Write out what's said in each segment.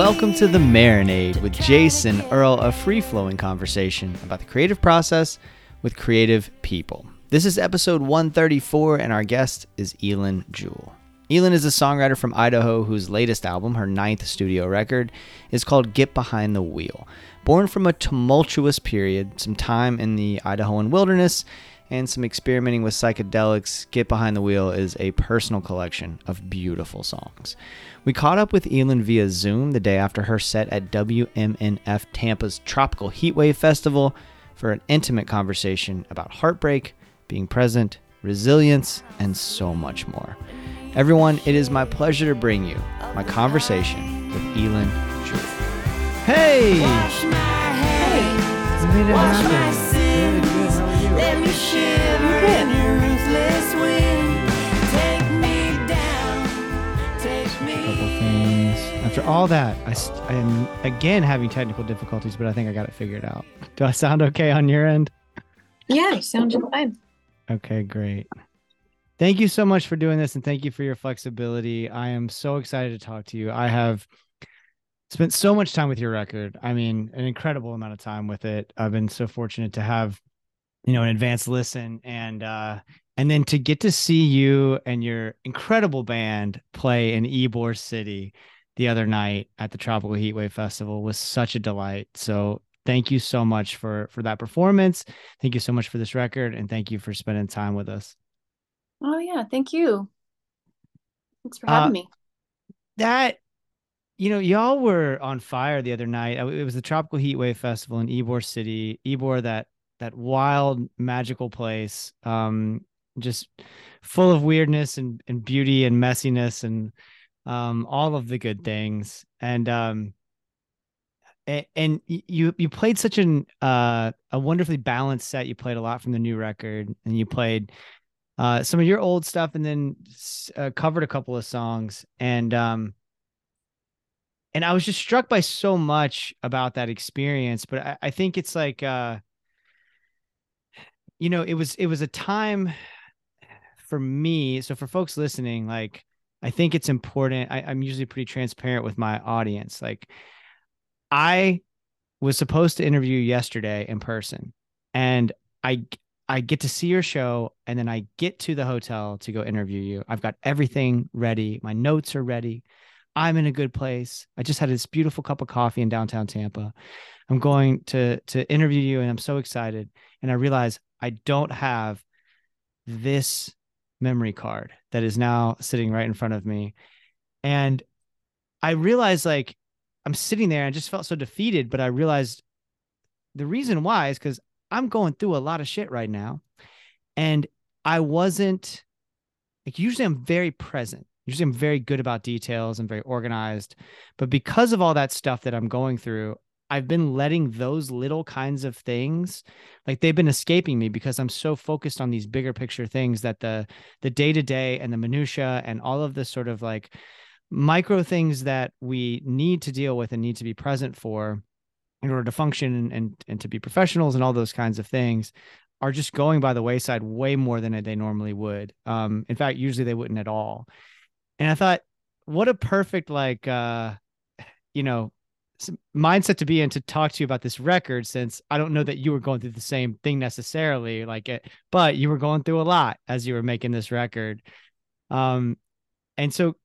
Welcome to The Marinade with Jason Earle, a free flowing conversation about the creative process with creative people. This is episode 134, and our guest is Eilen Jewell. Eilen is a songwriter from Idaho whose latest album, her ninth studio record, is called Get Behind the Wheel. Born from a tumultuous period, some time in the Idahoan wilderness, and some experimenting with psychedelics, Get Behind the Wheel is a personal collection of beautiful songs. We caught up with Eilen via Zoom the day after her set at WMNF Tampa's Tropical Heatwave Festival for an intimate conversation about heartbreak, being present, resilience, and so much more. Everyone, it is my pleasure to bring you my conversation with Eilen Jewell. Hey! Wash my hands. You made it Wash my happen. After all that, I, am again having technical difficulties, but I think I got it figured out. Do I sound okay on your end? Yeah, you sound fine. Okay, great. Thank you so much for doing this and thank you for your flexibility. I am so excited to talk to you. I have spent so much time with your record. I mean, an incredible amount of time with it. I've been so fortunate to have, you know, an advanced listen and uh and then to get to see you and your incredible band play in Ybor City the other night at the Tropical Heatwave Festival was such a delight. So thank you so much for for that performance. Thank you so much for this record and thank you for spending time with us. Oh yeah, thank you. Thanks for Uh, having me. That you know, y'all were on fire the other night. Uh, It was the Tropical Heatwave Festival in Ybor City. Ybor, that that wild, magical place, um, just full of weirdness and, and beauty and messiness and um, all of the good things. And um, and you you played such an uh, a wonderfully balanced set. You played a lot from the new record, and you played uh, some of your old stuff, and then uh, covered a couple of songs. And um, and I was just struck by so much about that experience. But I, I think it's like uh, you know, it was it was a time for me. So for folks listening, like I think it's important. I, I'm usually pretty transparent with my audience. Like I was supposed to interview yesterday in person, and I I get to see your show, and then I get to the hotel to go interview you. I've got everything ready. My notes are ready. I'm in a good place. I just had this beautiful cup of coffee in downtown Tampa. I'm going to to interview you, and I'm so excited. And I realize I don't have this memory card that is now sitting right in front of me, and I realized like I'm sitting there. and I just felt so defeated, but I realized the reason why is because I'm going through a lot of shit right now, and I wasn't like usually I'm very present. Usually I'm very good about details and very organized. But because of all that stuff that I'm going through, I've been letting those little kinds of things like they've been escaping me because I'm so focused on these bigger picture things that the the day-to-day and the minutia and all of the sort of like micro things that we need to deal with and need to be present for in order to function and and, and to be professionals and all those kinds of things are just going by the wayside way more than they normally would. Um, in fact, usually they wouldn't at all. And I thought, what a perfect like, uh, you know, mindset to be in to talk to you about this record, since I don't know that you were going through the same thing necessarily, like it, but you were going through a lot as you were making this record. Um, and so,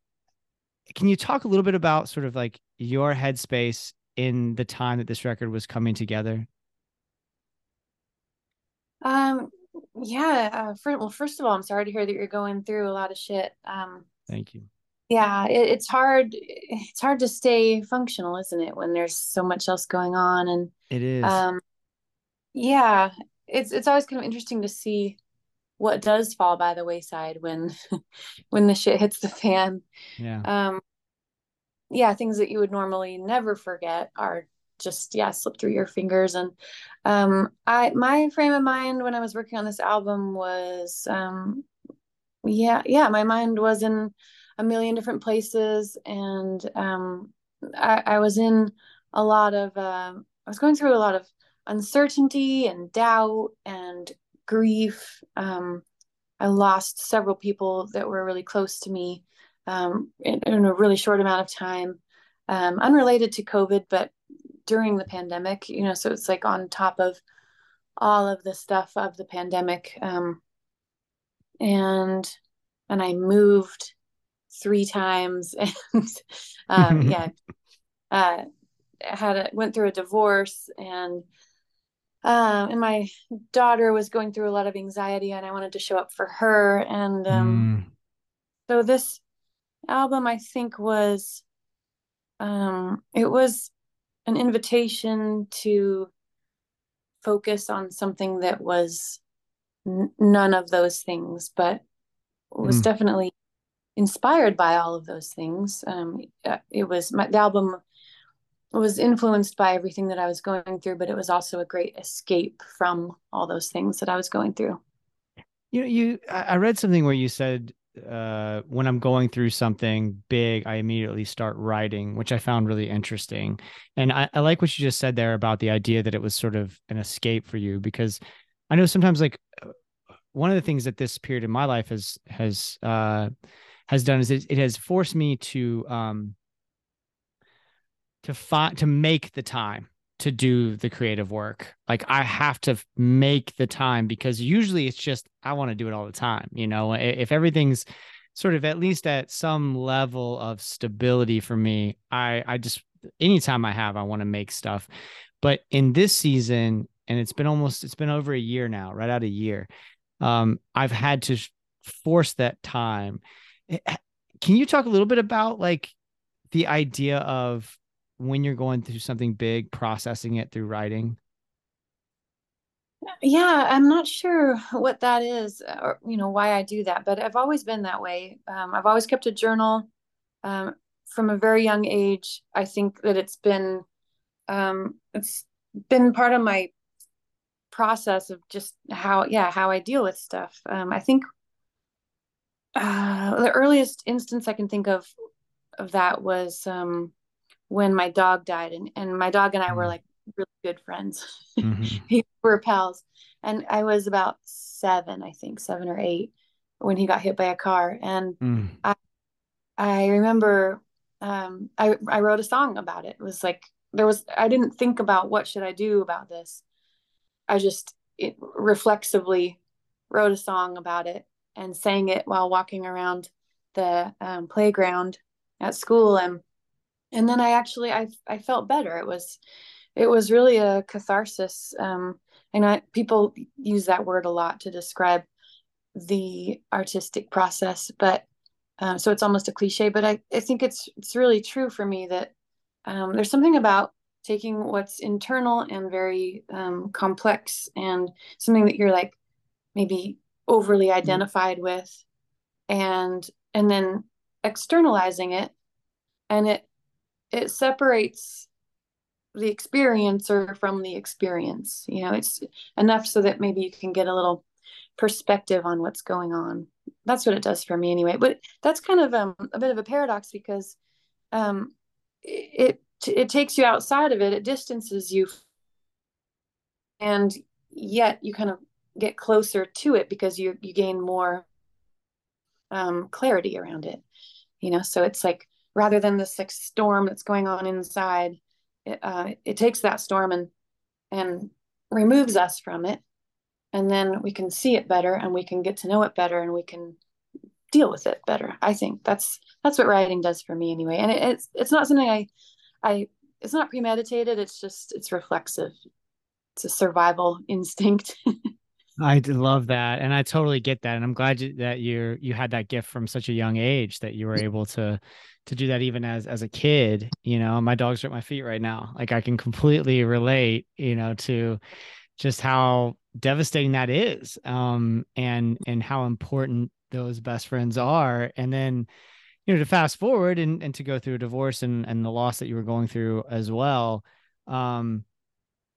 can you talk a little bit about sort of like your headspace in the time that this record was coming together? Um, yeah. Uh, for, well, first of all, I'm sorry to hear that you're going through a lot of shit. Um, Thank you. Yeah, it, it's hard. It's hard to stay functional, isn't it, when there's so much else going on? And It is. um, yeah, it's it's always kind of interesting to see what does fall by the wayside when when the shit hits the fan. yeah. Um, yeah, things that you would normally never forget are just yeah slip through your fingers and um i my frame of mind when i was working on this album was um yeah yeah my mind was in a million different places and um i, I was in a lot of uh, i was going through a lot of uncertainty and doubt and grief um i lost several people that were really close to me um in, in a really short amount of time um unrelated to covid but during the pandemic, you know, so it's like on top of all of the stuff of the pandemic. Um, and and I moved three times and um, yeah, uh, had a, went through a divorce and um, and my daughter was going through a lot of anxiety and I wanted to show up for her and um, Mm, so this album I think was um, it was an invitation to focus on something that was n- none of those things, but was Mm. definitely inspired by all of those things. Um, uh, it was my the album was influenced by everything that I was going through, but it was also a great escape from all those things that I was going through. You know, you I read something where you said uh when I'm going through something big, I immediately start writing, which I found really interesting. And I, I like what you just said there about the idea that it was sort of an escape for you because I know sometimes like uh, one of the things that this period in my life has has uh has done is it, it has forced me to um to find to make the time to do the creative work. Like I have to make the time because usually it's just I want to do it all the time. You know, if everything's sort of at least at some level of stability for me, I I just anytime I have I want to make stuff. But in this season, and it's been almost it's been over a year now, right out a year. Um, I've had to force that time. Eh, eh, Can you talk a little bit about like the idea of when you're going through something big, processing it through writing? Yeah, I'm not sure what that is or you know why I do that, but I've always been that way. Um, I've always kept a journal um, from a very young age. I think that it's been um, it's been part of my process of just how yeah how I deal with stuff. Um, I think uh, the earliest instance I can think of of that was um, when my dog died, and and my dog and I were Mm. like really good friends. Mhm. we were pals, and I was about seven, I think, seven or eight, when he got hit by a car, and Mm. I remember um, I I wrote a song about it. It was like there was I didn't think about what should I do about this. I just it, reflexively wrote a song about it and sang it while walking around the um, playground at school and and then I actually I I felt better. It was it was really a catharsis. Um, and I, people use that word a lot to describe the artistic process, but um, so it's almost a cliche. But I, I think it's it's really true for me that um, there's something about taking what's internal and very um, complex and something that you're like maybe overly identified with, and and then externalizing it, and it it separates the experiencer from the experience. You know, it's enough so that maybe you can get a little perspective on what's going on. That's what it does for me anyway. But that's kind of um, a bit of a paradox because um, it it takes you outside of it. It distances you, and yet you kind of get closer to it because you you gain more um, clarity around it. You know, so it's like rather than this like storm that's going on inside, it, uh, it takes that storm and and removes us from it, and then we can see it better and we can get to know it better and we can deal with it better. I think that's that's what writing does for me anyway. And it, it's it's not something I I it's not premeditated. It's just it's reflexive. It's a survival instinct. I love that, and I totally get that, and I'm glad you, that you're you had that gift from such a young age that you were able to to do that even as as a kid. You know, my dogs are at my feet right now. Like I can completely relate. You know, to just how devastating that is, um, and and how important those best friends are, and then you know to fast forward and and to go through a divorce and and the loss that you were going through as well. Um,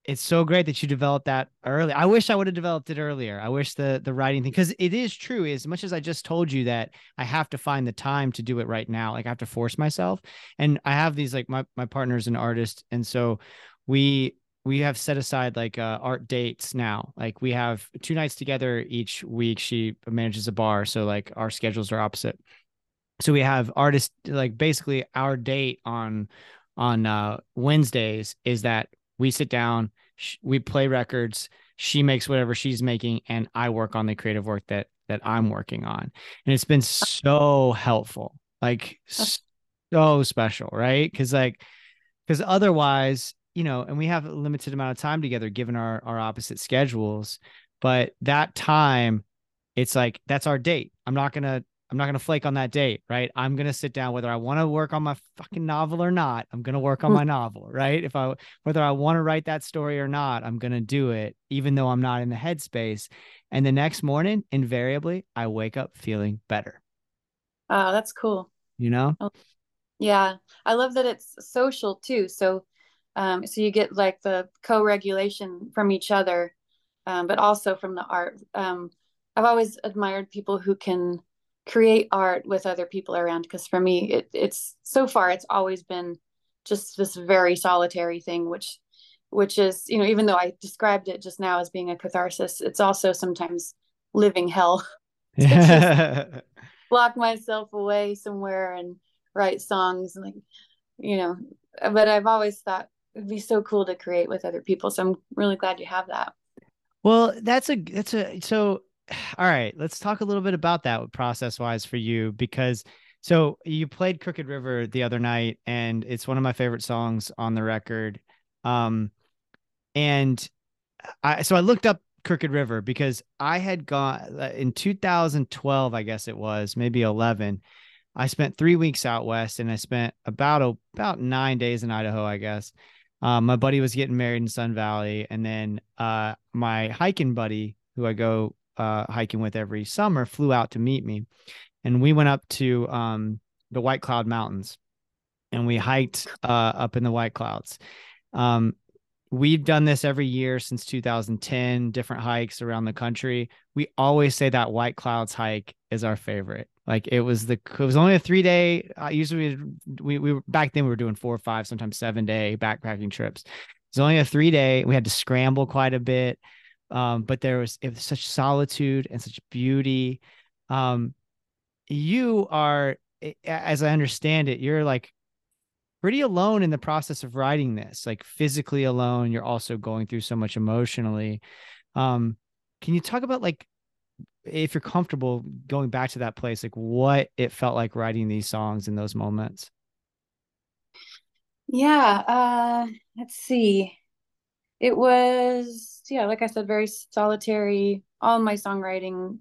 it's so great that you developed that early. I wish I would have developed it earlier. I wish the the writing thing because it is true. As much as I just told you that I have to find the time to do it right now, like I have to force myself. And I have these like my my partner's an artist, and so we we have set aside like uh, art dates now. Like we have two nights together each week. She manages a bar, so like our schedules are opposite. So we have artists like basically our date on on uh Wednesdays is that we sit down, sh- we play records, she makes whatever she's making, and I work on the creative work that that I'm working on. And it's been so helpful, like so special, right? Because like, because otherwise, you know, and we have a limited amount of time together given our our opposite schedules, but that time, it's like that's our date. I'm not gonna I'm not gonna flake on that date, right? I'm gonna sit down whether I want to work on my fucking novel or not. I'm gonna work on my novel, right? If I whether I want to write that story or not, I'm gonna do it, even though I'm not in the headspace. And the next morning, invariably, I wake up feeling better. oh, that's cool. You know? Yeah, I love that it's social too. So, um, so you get like the co-regulation from each other, um, but also from the art. Um, I've always admired people who can create art with other people around because for me, it, it's so far it's always been just this very solitary thing, which, which is you know even though I described it just now as being a catharsis, it's also sometimes living hell. Yeah. lock myself away somewhere and write songs and like you know but i've always thought it'd be so cool to create with other people so i'm really glad you have that Well, that's a that's a so all right, let's talk a little bit about that process wise for you because so you played Crooked River the other night and it's one of my favorite songs on the record. Um and I so I looked up Crooked River because I had gone uh, in 2012, I guess it was, maybe 11. I spent 3 weeks out west and I spent about a, about 9 days in Idaho, I guess. Um, my buddy was getting married in Sun Valley, and then uh, my hiking buddy, who I go uh, hiking with every summer, flew out to meet me, and we went up to um, the White Cloud Mountains, and we hiked uh, up in the White Clouds. Um, we've done this every year since 2010, different hikes around the country. We always say that White Clouds hike is our favorite. Like it was the it was only a three day. Uh, usually we we were back then we were doing four or five, sometimes seven day backpacking trips. It's only a three day. We had to scramble quite a bit, um, but there was was such solitude and such beauty. Um, you are, as I understand it, you're like pretty alone in the process of writing this, like physically alone. You're also going through so much emotionally. Um, can you talk about like if you're comfortable going back to that place, like what it felt like writing these songs in those moments? yeah uh let's see it was yeah like i said very solitary all my songwriting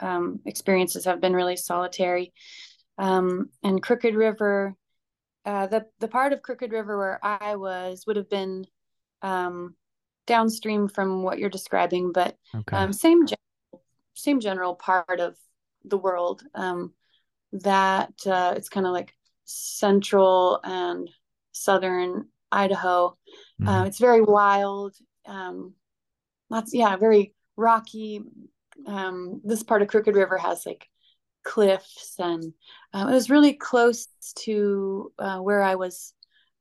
um experiences have been really solitary um and crooked river uh the the part of crooked river where i was would have been um downstream from what you're describing but Okay. um, same general, same general part of the world um, that uh, it's kind of like central and southern Idaho. Mhm. Uh, it's very wild. Um, lots, yeah, very rocky. Um, this part of Crooked River has like cliffs, and um, it was really close to uh, where I was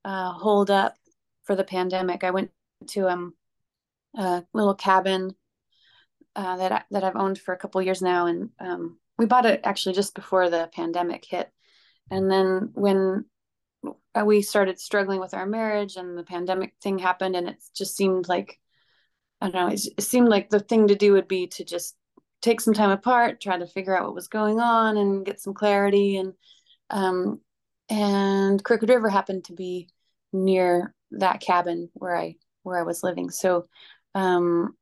uh, holed up for the pandemic. I went to um, a little cabin uh, that I, that I've owned for a couple years now, and um, we bought it actually just before the pandemic hit. And then when uh, we started struggling with our marriage, and the pandemic thing happened, and it just seemed like I don't know, it, seemed like the thing to do would be to just take some time apart, try to figure out what was going on, and get some clarity. And um, and Crooked River happened to be near that cabin where I where I was living. So um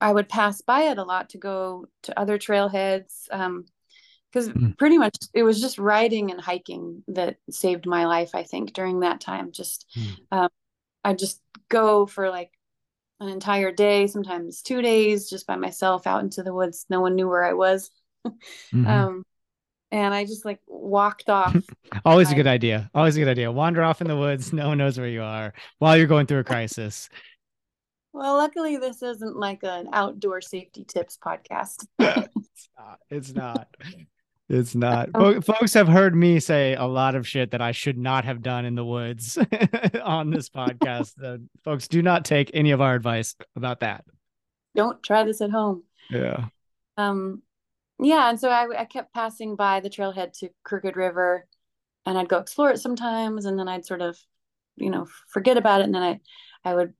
I would pass by it a lot to go to other trailheads. Um because Mm. pretty much it was just riding and hiking that saved my life, I think, during that time. Just Mm. um I'd just go for like an entire day, sometimes two days, just by myself out into the woods. No one knew where I was. Mhm. Um, and I just like walked off. Always a good idea. Always a good idea. Wander off in the woods. No one knows where you are while you're going through a crisis. well, luckily, this isn't like an outdoor safety tips podcast. it's not. It's not. It's not. Fo- Folks have heard me say a lot of shit that I should not have done in the woods on this podcast. Uh, folks, do not take any of our advice about that. Don't try this at home. Yeah. Um, yeah, and so I, I kept passing by the trailhead to Crooked River, and I'd go explore it sometimes, and then I'd sort of, you know, forget about it, and then I, I would,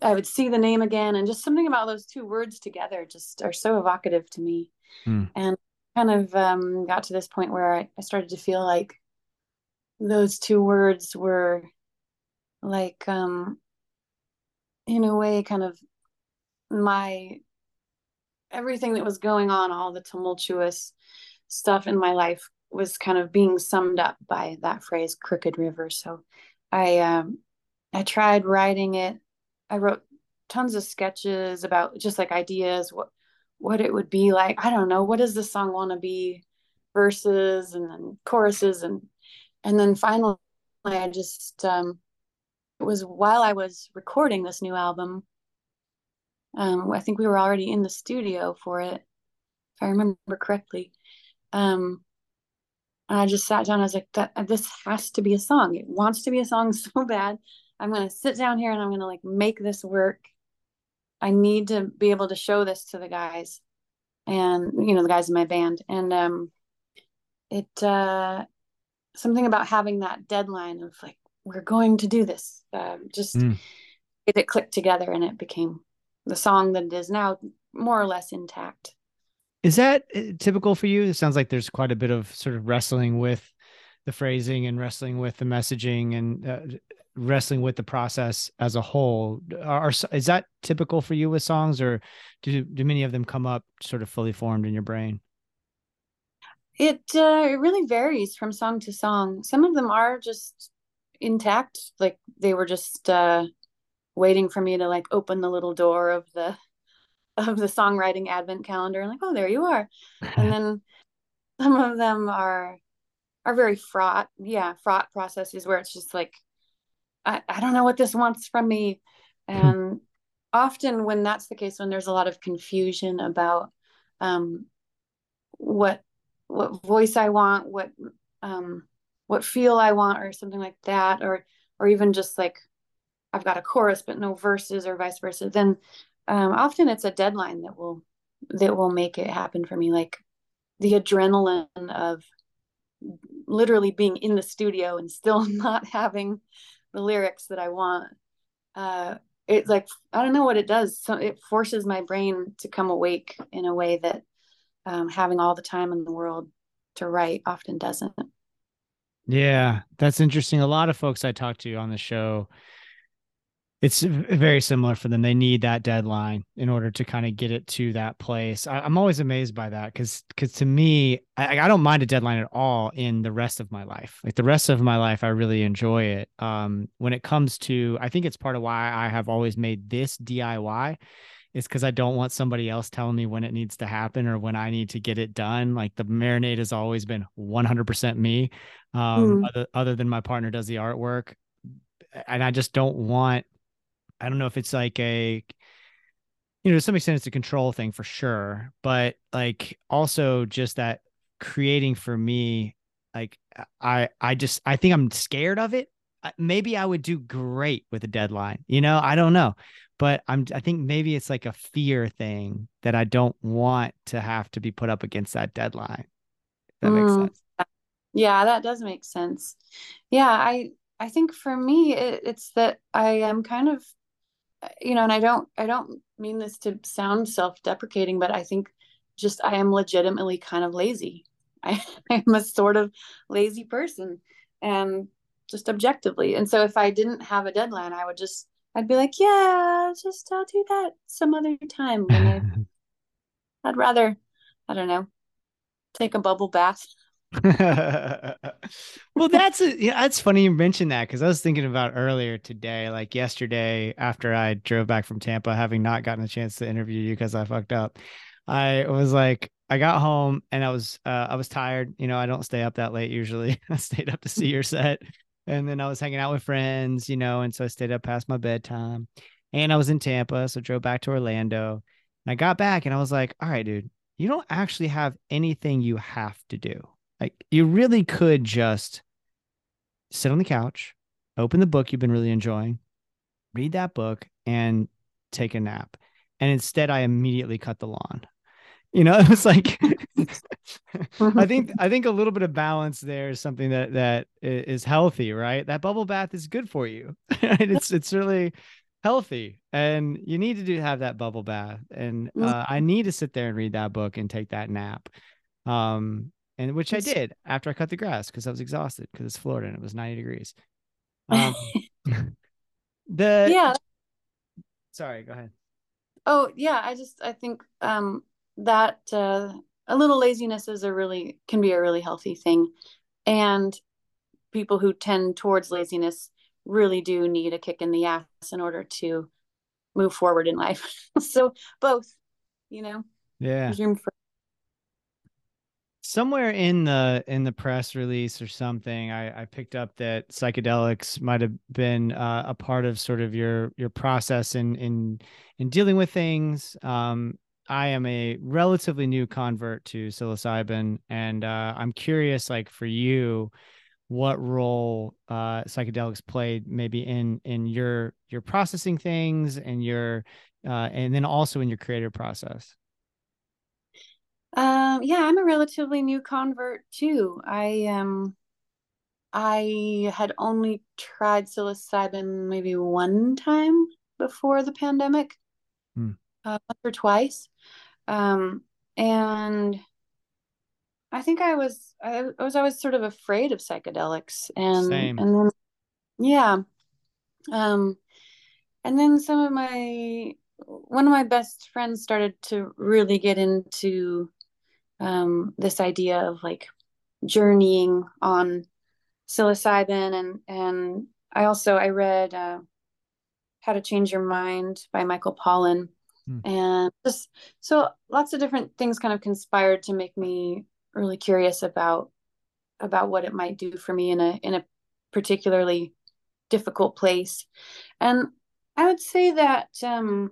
I would see the name again, and just something about those two words together just are so evocative to me, Hmm. and kind of um, got to this point where I, I started to feel like those two words were like, um, in a way, kind of my everything that was going on, all the tumultuous stuff in my life was kind of being summed up by that phrase crooked river. So i um i tried writing it. I wrote tons of sketches about just like ideas what what it would be like i don't know what does this song want to be verses and then choruses and and then finally i just um it was while i was recording this new album um, I think we were already in the studio for it, if I remember correctly. Um, and I just sat down. I was like, "That this has to be a song. It wants to be a song so bad. I'm gonna sit down here and I'm gonna like make this work. I need to be able to show this to the guys, and you know the guys in my band. And um, it uh, something about having that deadline of like we're going to do this. Um, just Mm. it, it clicked together and it became the song that it is now more or less intact. Is that uh, typical for you? It sounds like there's quite a bit of sort of wrestling with the phrasing and wrestling with the messaging and uh, wrestling with the process as a whole. Are, is that typical for you with songs, or do do many of them come up sort of fully formed in your brain? It uh, it really varies from song to song. Some of them are just intact, like they were just uh, waiting for me to like open the little door of the of the songwriting advent calendar and like, oh, there you are. And then some of them are are very fraught, yeah, fraught processes where it's just like, I, I don't know what this wants from me. And often when that's the case, when there's a lot of confusion about um, what what voice I want, what um, what feel I want, or something like that, or or even just like I've got a chorus but no verses, or vice versa. Then um, often it's a deadline that will that will make it happen for me, like the adrenaline of literally being in the studio and still not having the lyrics that I want. Uh, it's like I don't know what it does. So it forces my brain to come awake in a way that um, having all the time in the world to write often doesn't. Yeah, that's interesting. A lot of folks I talk to on the show, it's very similar for them. They need that deadline in order to kind of get it to that place. I, I'm always amazed by that because because to me, I, I don't mind a deadline at all in the rest of my life. Like the rest of my life, I really enjoy it. Um, when it comes to, I think it's part of why I have always made this DIY is because I don't want somebody else telling me when it needs to happen or when I need to get it done. Like the marinade has always been 100% me. Um, Mm. other, other than my partner does the artwork. And I just don't want, I don't know if it's like a, you know, to some extent it's a control thing for sure, but like also just that creating for me, like I, I just, I think I'm scared of it. Maybe I would do great with a deadline, you know, I don't know but I'm I think maybe it's like a fear thing that I don't want to have to be put up against that deadline. That makes Mm. sense. Yeah, that does make sense. Yeah, I I think for me it, it's that I am kind of you know, and I don't I don't mean this to sound self-deprecating, but I think just I am legitimately kind of lazy. I I'm a sort of lazy person. And just objectively. And so if I didn't have a deadline, I would just I'd be like, yeah, just I'll do that some other time when I I'd rather, I don't know, take a bubble bath. well, that's a, yeah, that's funny you mentioned that because I was thinking about earlier today, like yesterday after I drove back from Tampa, having not gotten a chance to interview you because I fucked up. I was like, I got home and I was uh, I was tired. You know, I don't stay up that late usually. I stayed up to see your set, and then I was hanging out with friends. You know, and so I stayed up past my bedtime. And I was in Tampa, so drove back to Orlando. And I got back and I was like, all right, dude, you don't actually have anything you have to do. Like you really could just sit on the couch, open the book you've been really enjoying, read that book, and take a nap. And instead, I immediately cut the lawn. You know, it was like I think I think a little bit of balance there is something that that is healthy, right? That bubble bath is good for you. it's it's really healthy and you need to do have that bubble bath and Mm. uh, i need to sit there and read that book and take that nap um and which i did after i cut the grass because i was exhausted because it's florida and it was 90 degrees um the yeah. sorry go ahead Oh, yeah. I just I think um that uh a little laziness is a really can be a really healthy thing. And people who tend towards laziness really do need a kick in the ass in order to move forward in life. so both, you know, yeah room for somewhere in the in the press release or something i i picked up that psychedelics might have been uh, a part of sort of your your process in in in dealing with things. Um i am a relatively new convert to psilocybin and uh i'm curious like for you what role uh psychedelics played maybe in in your your processing things and your uh and then also in your creative process Um, yeah, I'm a relatively new convert too. I um I had only tried psilocybin maybe one time before the pandemic, Hmm. uh, once or twice. Um, and I think I was I was always sort of afraid of psychedelics and Same. and then yeah. Um, and then some of my one of my best friends started to really get into um, this idea of like journeying on psilocybin. And and I also I read uh, How to Change Your Mind by Michael Pollan. Hmm. and just so lots of different things kind of conspired to make me really curious about about what it might do for me in a in a particularly difficult place. And I would say that um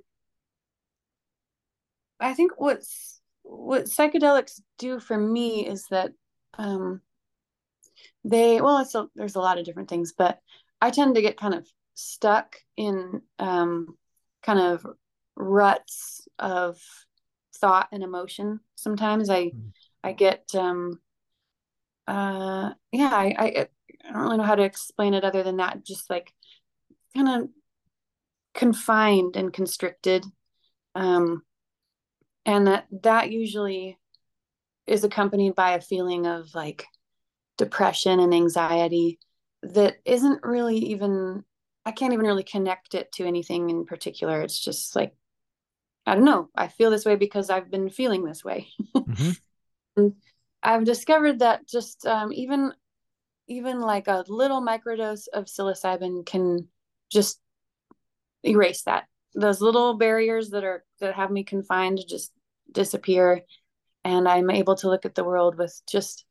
I think what's what psychedelics do for me is that um they well it's a, there's a lot of different things but I tend to get kind of stuck in um kind of ruts of thought and emotion sometimes I Mm. I get um uh yeah I, I I don't really know how to explain it other than that just like kind of confined and constricted um and that that usually is accompanied by a feeling of like depression and anxiety that isn't really even I can't even really connect it to anything in particular it's just like I don't know I feel this way because I've been feeling this way Mhm. I've discovered that just um, even even like a little microdose of psilocybin can just erase that. Those little barriers that are that have me confined just disappear, and I'm able to look at the world with just.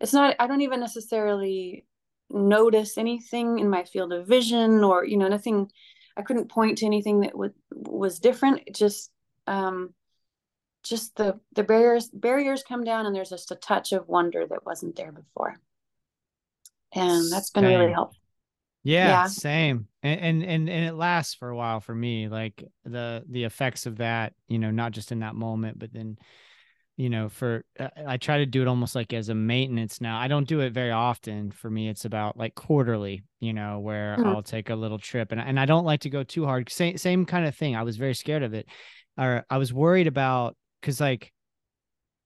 It's not. I don't even necessarily notice anything in my field of vision, or you know, nothing. I couldn't point to anything that would was different. It just um, just the the barriers barriers come down and there's just a touch of wonder that wasn't there before and that's been really helpful Yeah, Yeah. same. And, and and and it lasts for a while for me. Like the the effects of that, you know, not just in that moment, but then, you know, for uh, I try to do it almost like as a maintenance now. I don't do it very often. For me, it's about like quarterly, you know, where Mhm. I'll take a little trip, and and I don't like to go too hard. Same same kind of thing. I was very scared of it, or I was worried about because like,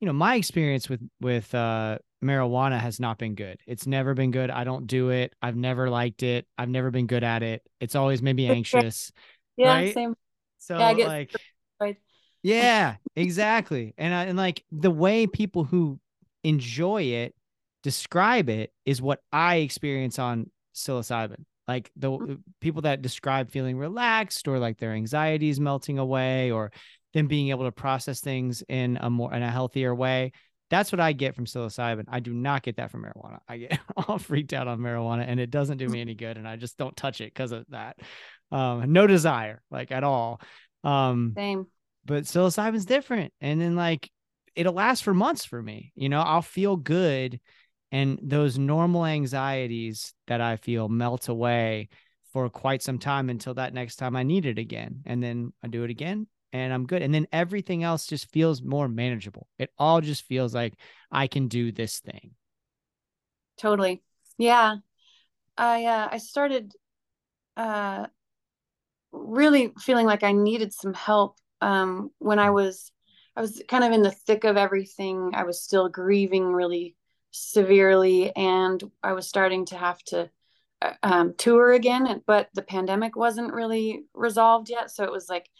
you know, my experience with with uh marijuana has not been good. It's never been good. I don't do it. I've never liked it. I've never been good at it. It's always made me anxious. Yeah, Right? same. So Yeah, like right. yeah, exactly. And I, and like the way people who enjoy it describe it is what I experience on psilocybin. Like the Mm. the people that describe feeling relaxed or like their anxieties melting away or them being able to process things in a more in a healthier way. That's what I get from psilocybin. I do not get that from marijuana. I get all freaked out on marijuana and it doesn't do me any good. And I just don't touch it because of that. Um, no desire, like at all. Um, Same. but psilocybin's different and then like it'll last for months for me you know i'll feel good and those normal anxieties that i feel melt away for quite some time until that next time i need it again and then i do it again and i'm good and then everything else just feels more manageable it all just feels like i can do this thing Totally. Yeah. I uh I started uh really feeling like I needed some help um when I was I was kind of in the thick of everything. I was still grieving really severely and I was starting to have to uh, um tour again, but the pandemic wasn't really resolved yet, so it was like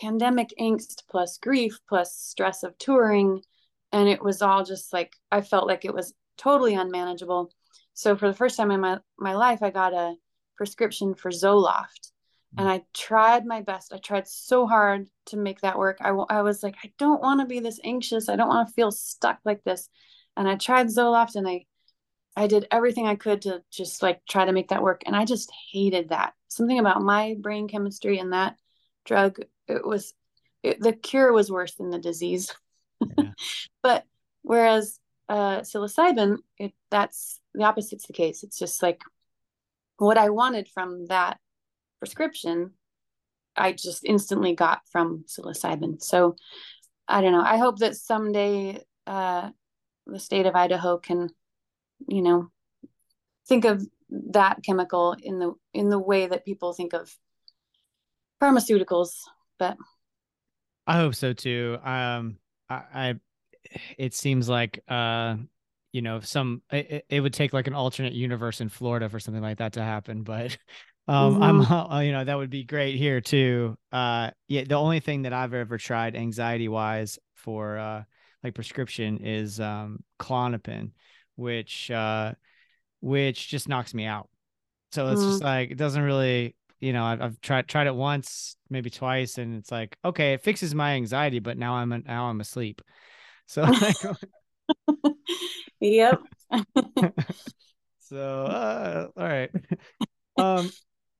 pandemic angst plus grief plus stress of touring and it was all just like I felt like it was totally unmanageable. So for the first time in my my life, I got a prescription for Zoloft, and I tried my best. I tried so hard to make that work. I, I was like, I don't want to be this anxious. I don't want to feel stuck like this. And I tried Zoloft, and I I did everything I could to just like try to make that work. And I just hated that. Something about my brain chemistry and that drug. It was it, the cure was worse than the disease. Yeah. but whereas uh, psilocybin, it that's the opposite's the case. It's just like what I wanted from that prescription, I just instantly got from psilocybin. So I don't know. I hope that someday uh, the state of Idaho can, you know, think of that chemical in the in the way that people think of pharmaceuticals. But I hope so too. Um, I, I it seems like uh, you know, some it, it would take like an alternate universe in Florida for something like that to happen, but um, I'm uh, you know that would be great here too. Uh, yeah, the only thing that I've ever tried anxiety wise for uh like prescription is um Klonopin, which uh which just knocks me out. So it's just like it doesn't really you know, I've, I've tried tried it once, maybe twice, and it's like, okay, it fixes my anxiety, but now I'm now I'm asleep. So like, yep. so uh, all right. Um,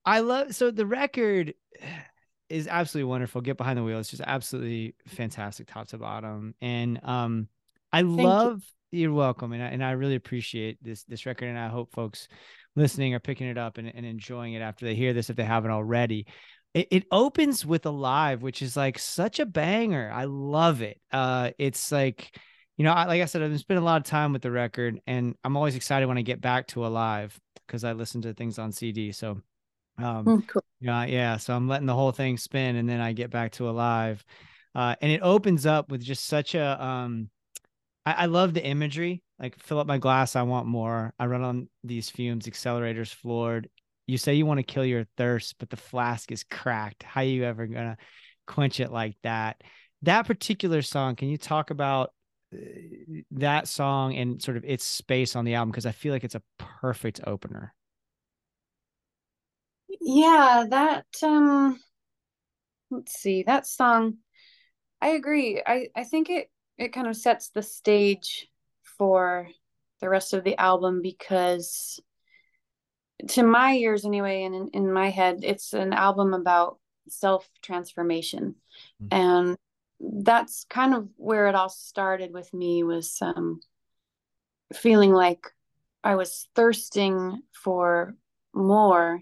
I love so the record is absolutely wonderful. Get behind the wheel. It's just absolutely fantastic, top to bottom, and um, I you. love. You. are welcome, and I, and I really appreciate this this record, and I hope folks listening are picking it up and, and enjoying it after they hear this if they haven't already. It, it opens with Alive, which is like such a banger. I love it. Uh, it's like, you know, I, like I said, I've spent a lot of time with the record, and I'm always excited when I get back to Alive because I listen to things on CD. So, um, Mm, cool. yeah, yeah. So I'm letting the whole thing spin, and then I get back to Alive, uh, and it opens up with just such a um, I, I love the imagery. Like fill up my glass, I want more. I run on these fumes, accelerators floored. You say you want to kill your thirst, but the flask is cracked. How are you ever gonna quench it like that? That particular song, can you talk about uh, that song and sort of its space on the album? Because I feel like it's a perfect opener. Yeah, that um let's see, that song I agree. I I think it it kind of sets the stage for the rest of the album because to my ears anyway and in, in my head it's an album about self transformation Mm. and that's kind of where it all started with me was um feeling like I was thirsting for more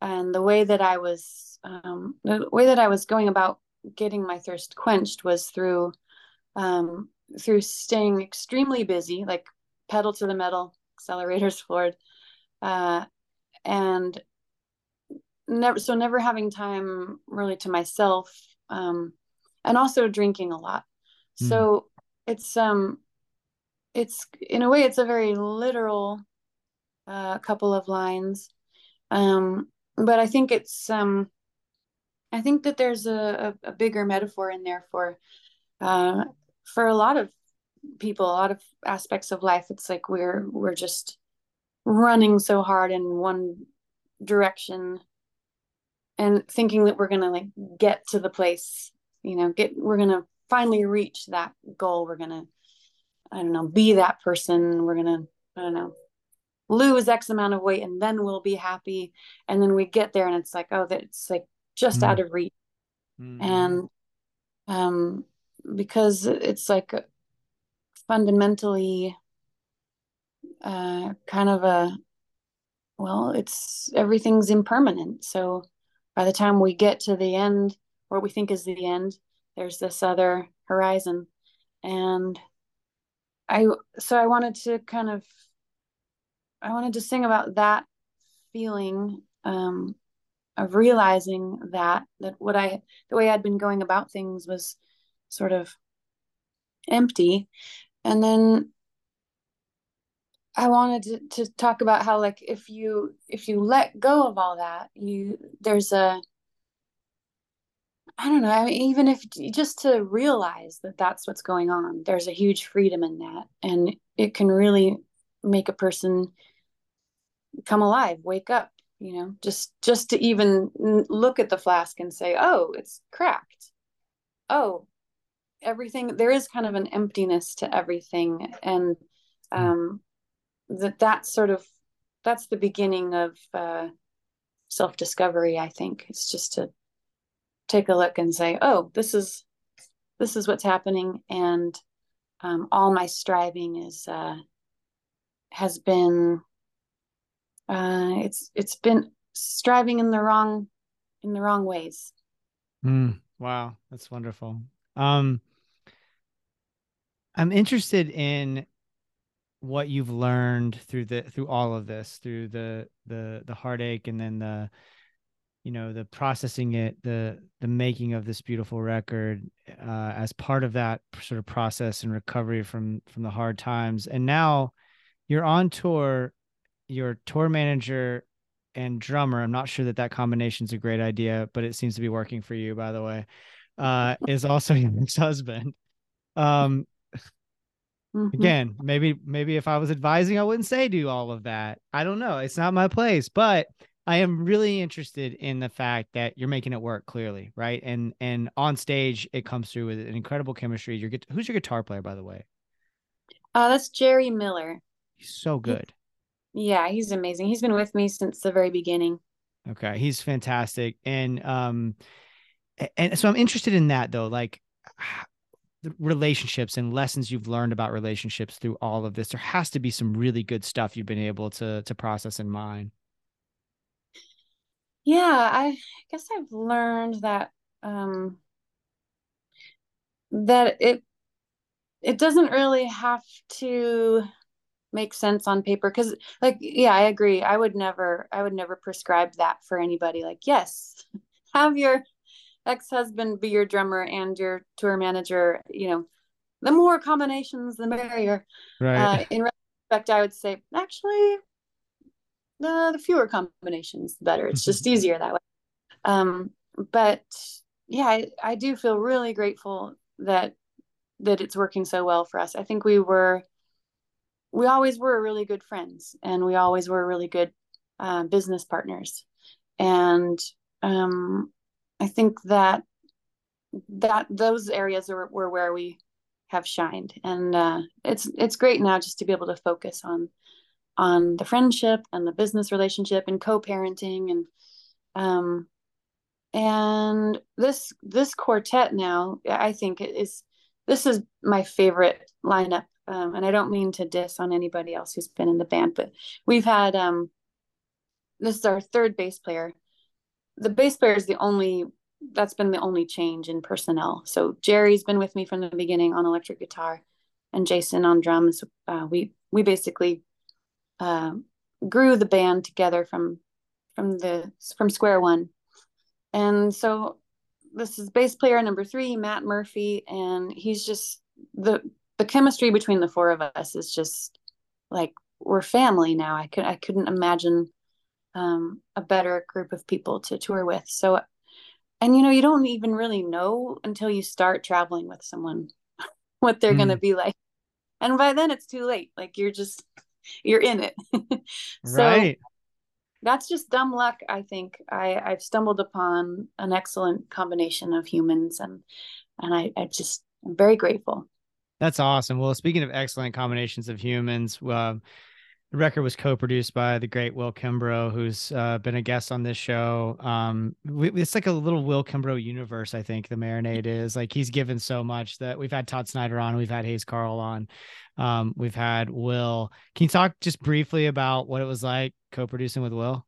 and the way that I was um, the way that I was going about getting my thirst quenched was through um, through staying extremely busy, like pedal to the metal, accelerators floored, uh, and never so never having time really to myself, um, and also drinking a lot. Mm. So it's um it's in a way it's a very literal uh, couple of lines um, but i think it's um, i think that there's a, a, a bigger metaphor in there for uh, for a lot of people a lot of aspects of life it's like we're we're just running so hard in one direction and thinking that we're gonna like get to the place you know get we're gonna finally reach that goal we're gonna i don't know be that person we're gonna i don't know lose x amount of weight and then we'll be happy and then we get there and it's like oh that it's like just Mm. out of reach Mhm. and um because it's like fundamentally uh kind of a well it's everything's impermanent. So by the time we get to the end what we think is the end there's this other horizon. And i so i wanted to kind of i wanted to sing about that feeling um of realizing that that what i the way i'd been going about things was sort of empty. And then i wanted to, to talk about how like if you if you let go of all that you there's a i don't know i mean even if just to realize that that's what's going on there's a huge freedom in that. And it can really make a person come alive wake up you know just just to even look at the flask and say oh it's cracked. Oh everything there is kind of an emptiness to everything. And um that that's sort of that's the beginning of uh self-discovery i think. It's just to take a look and say oh this is this is what's happening. And um, all my striving is uh has been uh it's it's been striving in the wrong in the wrong ways. Mm, wow, that's wonderful. Um, I'm interested in what you've learned through the through all of this, through the the the heartache and then the you know the processing it, the the making of this beautiful record uh, as part of that sort of process and recovery from from the hard times. And now you're on tour, your tour manager and drummer. I'm not sure that that combination is a great idea, but it seems to be working for you, by the way. Uh, is also your ex-husband. Um, Mhm. again, maybe maybe if I was advising, I wouldn't say do all of that. I don't know. It's not my place, but I am really interested in the fact that you're making it work clearly, right? And and on stage, it comes through with an incredible chemistry. Your who's your guitar player, by the way? uh that's jerry miller He's so good. yeah he's amazing he's been with me since the very beginning Okay, he's fantastic, and um, and so I'm interested in that though, like relationships and lessons you've learned about relationships through all of this. There has to be some really good stuff you've been able to to process in mind. Yeah, I guess I've learned that um that it it doesn't really have to make sense on paper because like yeah, I agree. I would never I would never prescribe that for anybody. Like, yes, have your ex-husband be your drummer and your tour manager, you know, the more combinations the merrier. Right. Uh, in retrospect, I would say actually the the fewer combinations the better. It's just easier that way. Um, but yeah, I, I do feel really grateful that that it's working so well for us. I think we were we always were really good friends and we always were really good uh, business partners. And um, I think that that those areas are, were where we have shined. And uh, it's it's great now just to be able to focus on on the friendship and the business relationship and co-parenting and um and this this quartet now i think is this is my favorite lineup. Um, and i don't mean to diss on anybody else who's been in the band but we've had um this is our third bass player. The bass player is the only that's been the only change in personnel so jerry's been with me from the beginning on electric guitar and jason on drums uh, we we basically uh, grew the band together from from the from square one and so this is bass player number three matt murphy and he's just the the chemistry between the four of us is just like we're family now. I could I couldn't imagine um, a better group of people to tour with. So, and you know, you don't even really know until you start traveling with someone what they're Mm. going to be like, and by then it's too late. Like you're just you're in it. so right. that's just dumb luck. I think I I've stumbled upon an excellent combination of humans, and and I I just I'm very grateful. That's awesome. Well, speaking of excellent combinations of humans, um, the record was co-produced by the great Will Kimbrough, who's uh, been a guest on this show. Um, we, it's like a little Will Kimbrough universe. I think the marinade is like he's given so much that we've had Todd Snider on, we've had Hayes Carll on, um, we've had Will. Can you talk just briefly about what it was like co-producing with Will?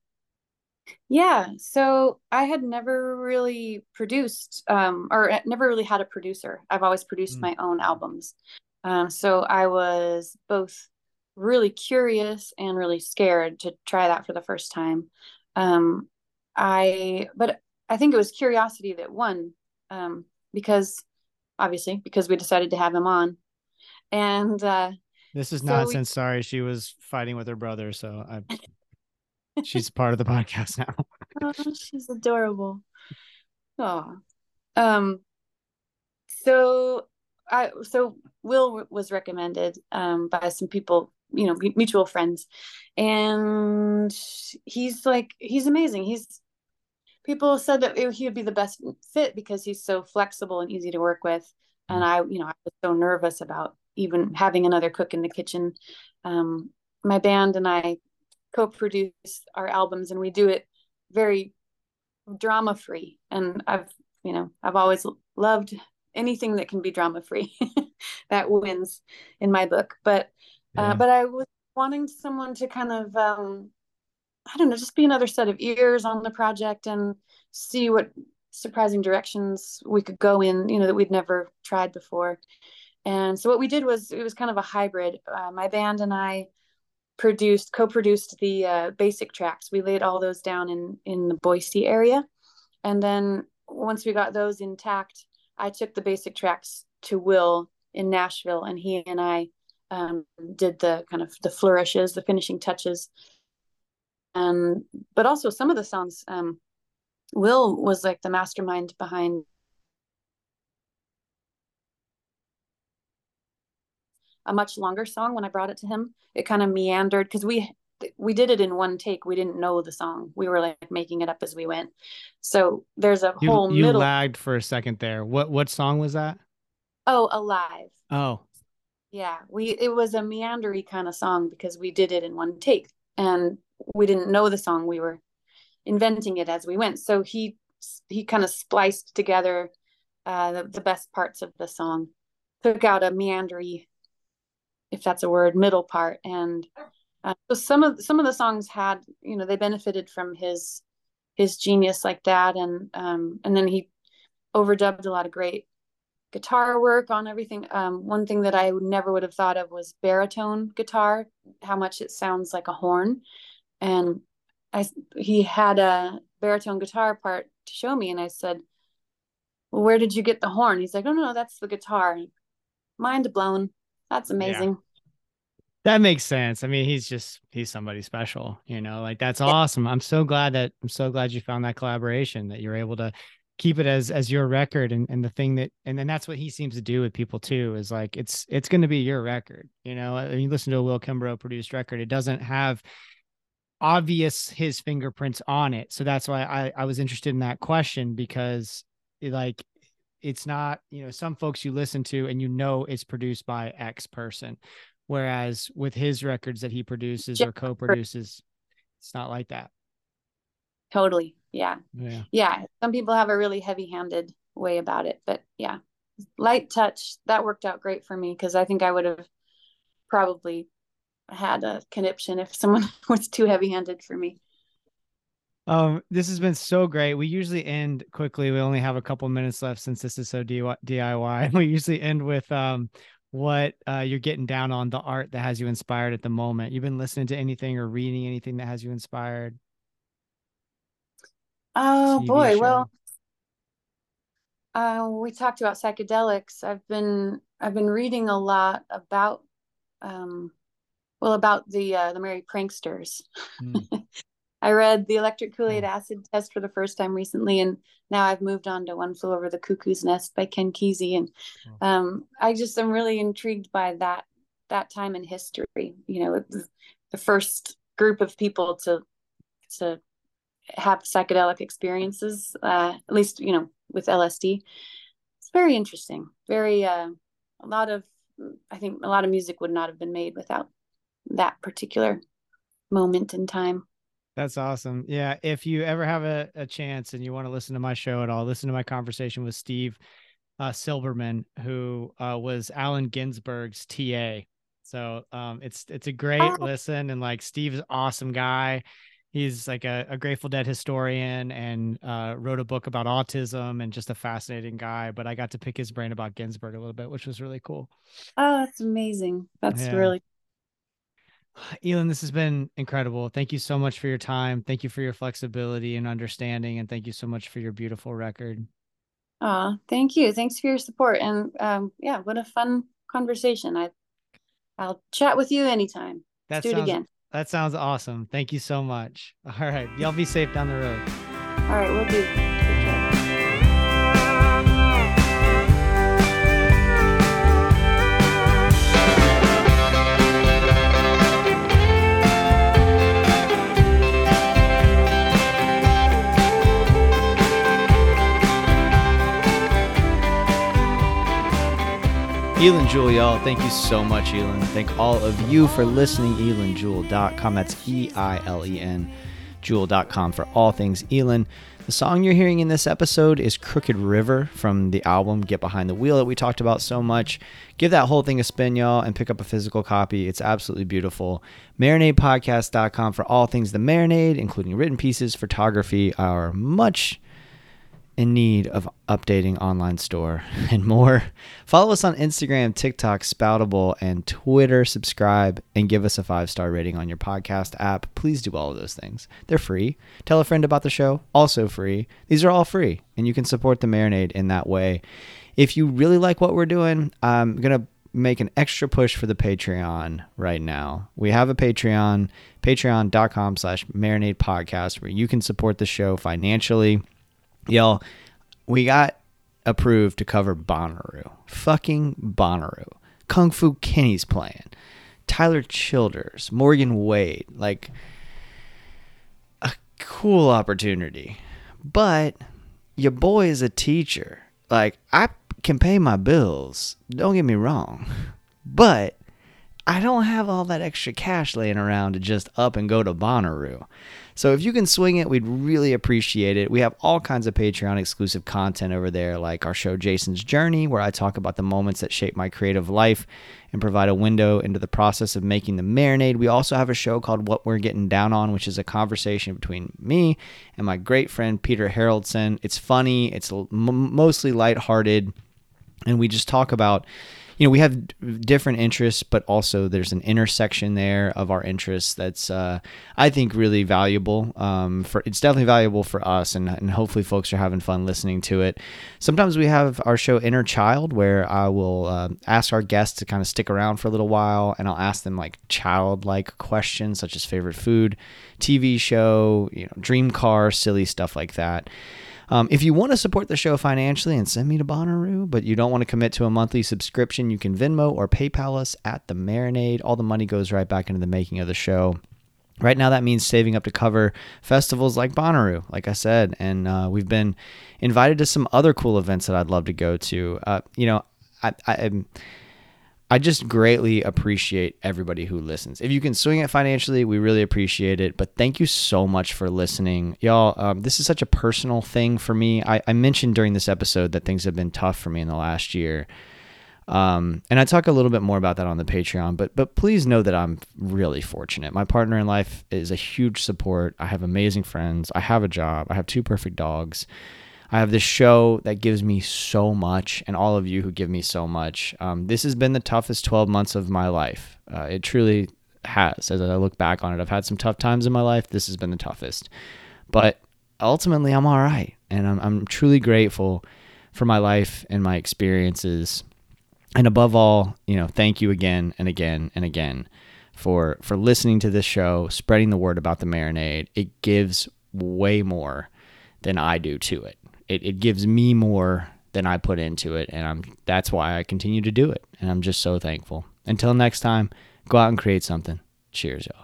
Yeah, so I had never really produced, um, or uh, never really had a producer. I've always produced Mm. my own albums. Um, so I was both really curious and really scared to try that for the first time. Um, I, but I think it was curiosity that won, um, because obviously because we decided to have him on, and uh, This is So not we- sorry she was fighting with her brother, so I, she's part of the podcast now. Oh, she's adorable. Oh, um, so I so Will w- was recommended um by some people, you know, mutual friends, and he's like he's amazing. He's people said that it- he would be the best fit because he's so flexible and easy to work with. And I, you know, I was so nervous about even having another cook in the kitchen. Um, my band and I co-produce our albums, and we do it very drama free. And I've, you know, I've always loved anything that can be drama free. that wins in my book. But Yeah. uh, but I was wanting someone to kind of um, I don't know, just be another set of ears on the project and see what surprising directions we could go in, you know, that we'd never tried before. And so what we did was it was kind of a hybrid. Uh, my band and I produced, co-produced the uh, basic tracks. We laid all those down in in the Boise area, and then once we got those intact, I took the basic tracks to Will in Nashville, and he and I um, did the kind of the flourishes, the finishing touches. And but also some of the songs um will was like the mastermind behind a much longer song when i brought it to him. It kind of meandered because we we did it in one take. We didn't know the song. We were like making it up as we went. So there's a You, whole you middle lagged for a second there. What what song was that? oh alive. Oh, Yeah, we it was a meandery kind of song because we did it in one take and we didn't know the song. We were inventing it as we went. So he he kind of spliced together uh, the, the best parts of the song, took out a meandery, if that's a word, middle part, and uh, so some of some of the songs had you know they benefited from his his genius like that, and um, and then he overdubbed a lot of great guitar work on everything. Um, one thing that I never would have thought of was baritone guitar, how much it sounds like a horn. And I, he had a baritone guitar part to show me, and I said, "Well, where did you get the horn?" He's like, "Oh no, that's the guitar." Mind blown. That's amazing. that makes sense. I mean, he's just he's somebody special, you know. Like that's awesome. I'm so glad that I'm so glad you found that collaboration that you're able to keep it as as your record and and the thing that and then that's what he seems to do with people too is like it's it's going to be your record you know? When you listen to a will kimbrough produced record it doesn't have obvious his fingerprints on it. So that's why i i was interested in that question because it, like it's not you know some folks you listen to and you know it's produced by x person whereas with his records that he produces or co-produces it's not like that. Totally. Yeah. yeah Yeah. Some people have a really heavy handed way about it, but yeah, light touch that worked out great for me because I think I would have probably had a conniption if someone was too heavy handed for me. Um, this has been so great. We usually end quickly. We only have a couple minutes left since this is so DIY. We usually end with um what uh you're getting down on the art that has you inspired at the moment. You've been listening to anything or reading anything that has you inspired? Oh TV boy, show? well, uh, we talked about psychedelics. I've been I've been reading a lot about um well about the uh the Merry Pranksters. Mm. I read the Electric Kool-Aid Cool. Acid Test for the first time recently, and now I've moved on to One Flew Over the Cuckoo's Nest by Ken Kesey, and Cool. um, I just am really intrigued by that that time in history. You know, the, the first group of people to to have psychedelic experiences, uh, at least you know with LSD. It's very interesting. Very uh, a lot of I think a lot of music would not have been made without that particular moment in time. That's awesome. Yeah. If you ever have a, a chance and you want to listen to my show at all, listen to my conversation with Steve uh, Silberman, who uh, was Allen Ginsberg's TA. So um, it's it's a great Oh. listen, and like Steve's awesome guy. He's like a, a Grateful Dead historian and uh, wrote a book about autism and just a fascinating guy. But I got to pick his brain about Ginsberg a little bit, which was really cool. Oh, that's amazing. That's Yeah. really Eilen, this has been incredible. Thank you so much for your time. Thank you for your flexibility and understanding. And thank you so much for your beautiful record. Aw, thank you. Thanks for your support. And um, yeah, what a fun conversation. I I'll chat with you anytime. That Let's do it again. That sounds awesome. Thank you so much. All right. Y'all be safe down the road. All right, we'll do. Eilen Jewell, y'all. Thank you so much, Eilen. Thank all of you for listening. EilenJewell.com. That's E I L E N Jewell.com for all things Eilen. The song you're hearing in this episode is Crooked River from the album Get Behind the Wheel that we talked about so much. Give that whole thing a spin, y'all, and pick up a physical copy. It's absolutely beautiful. MarinadePodcast.com for all things The Marinade, including written pieces, photography, our much in need of updating online store and more. Follow us on Instagram, TikTok, Spoutible, and Twitter. Subscribe and give us a five star rating on your podcast app. Please do all of those things. They're free. Tell a friend about the show, also free. These are all free, and you can support the marinade in that way. If you really like what we're doing, I'm gonna make an extra push for the Patreon right now. We have a Patreon, patreon.com slash marinade podcast, where you can support the show financially. Y'all, we got approved to cover Bonnaroo. Fucking Bonnaroo. Kung Fu Kenny's playing. Tyler Childers, Morgan Wade. Like, a cool opportunity. But your boy is a teacher. Like, I can pay my bills. Don't get me wrong. But I don't have all that extra cash laying around to just up and go to Bonnaroo. So if you can swing it, we'd really appreciate it. We have all kinds of Patreon exclusive content over there, like our show Jason's Journey, where I talk about the moments that shape my creative life and provide a window into the process of making the marinade. We also have a show called What We're Getting Down On, which is a conversation between me and my great friend Peter Haroldson. It's funny, it's mostly lighthearted, and we just talk about you know we have different interests but also there's an intersection there of our interests that's uh, i think really valuable. Um, for it's definitely valuable for us and, and hopefully folks are having fun listening to it. Sometimes we have our show inner child where i will uh, ask our guests to kind of stick around for a little while and i'll ask them like childlike questions such as favorite food tv show you know dream car silly stuff like that um, if you want to support the show financially and send me to Bonnaroo, but you don't want to commit to a monthly subscription, you can Venmo or PayPal us at the Marinade. All the money goes right back into the making of the show. Right now, that means saving up to cover festivals like Bonnaroo, like I said, and uh, we've been invited to some other cool events that I'd love to go to. Uh, you know, I, I, I'm. I just greatly appreciate everybody who listens. If you can swing it financially, we really appreciate it. But thank you so much for listening. Y'all, um, this is such a personal thing for me. I, I mentioned during this episode that things have been tough for me in the last year. Um, and I talk a little bit more about that on the Patreon, but but please know that I'm really fortunate. My partner in life is a huge support. I have amazing friends. I have a job. I have two perfect dogs. I have this show that gives me so much, and all of you who give me so much. Um, this has been the toughest 12 months of my life. Uh, it truly has. As I look back on it, I've had some tough times in my life. This has been the toughest, but ultimately, I'm all right, and I'm I'm truly grateful for my life and my experiences. and above all, you know, thank you again and again and again for for listening to this show, spreading the word about the marinade. It gives way more than I do to it. It it gives me more than I put into it, and I'm that's why I continue to do it. And I'm just so thankful. Until next time, go out and create something. Cheers, y'all.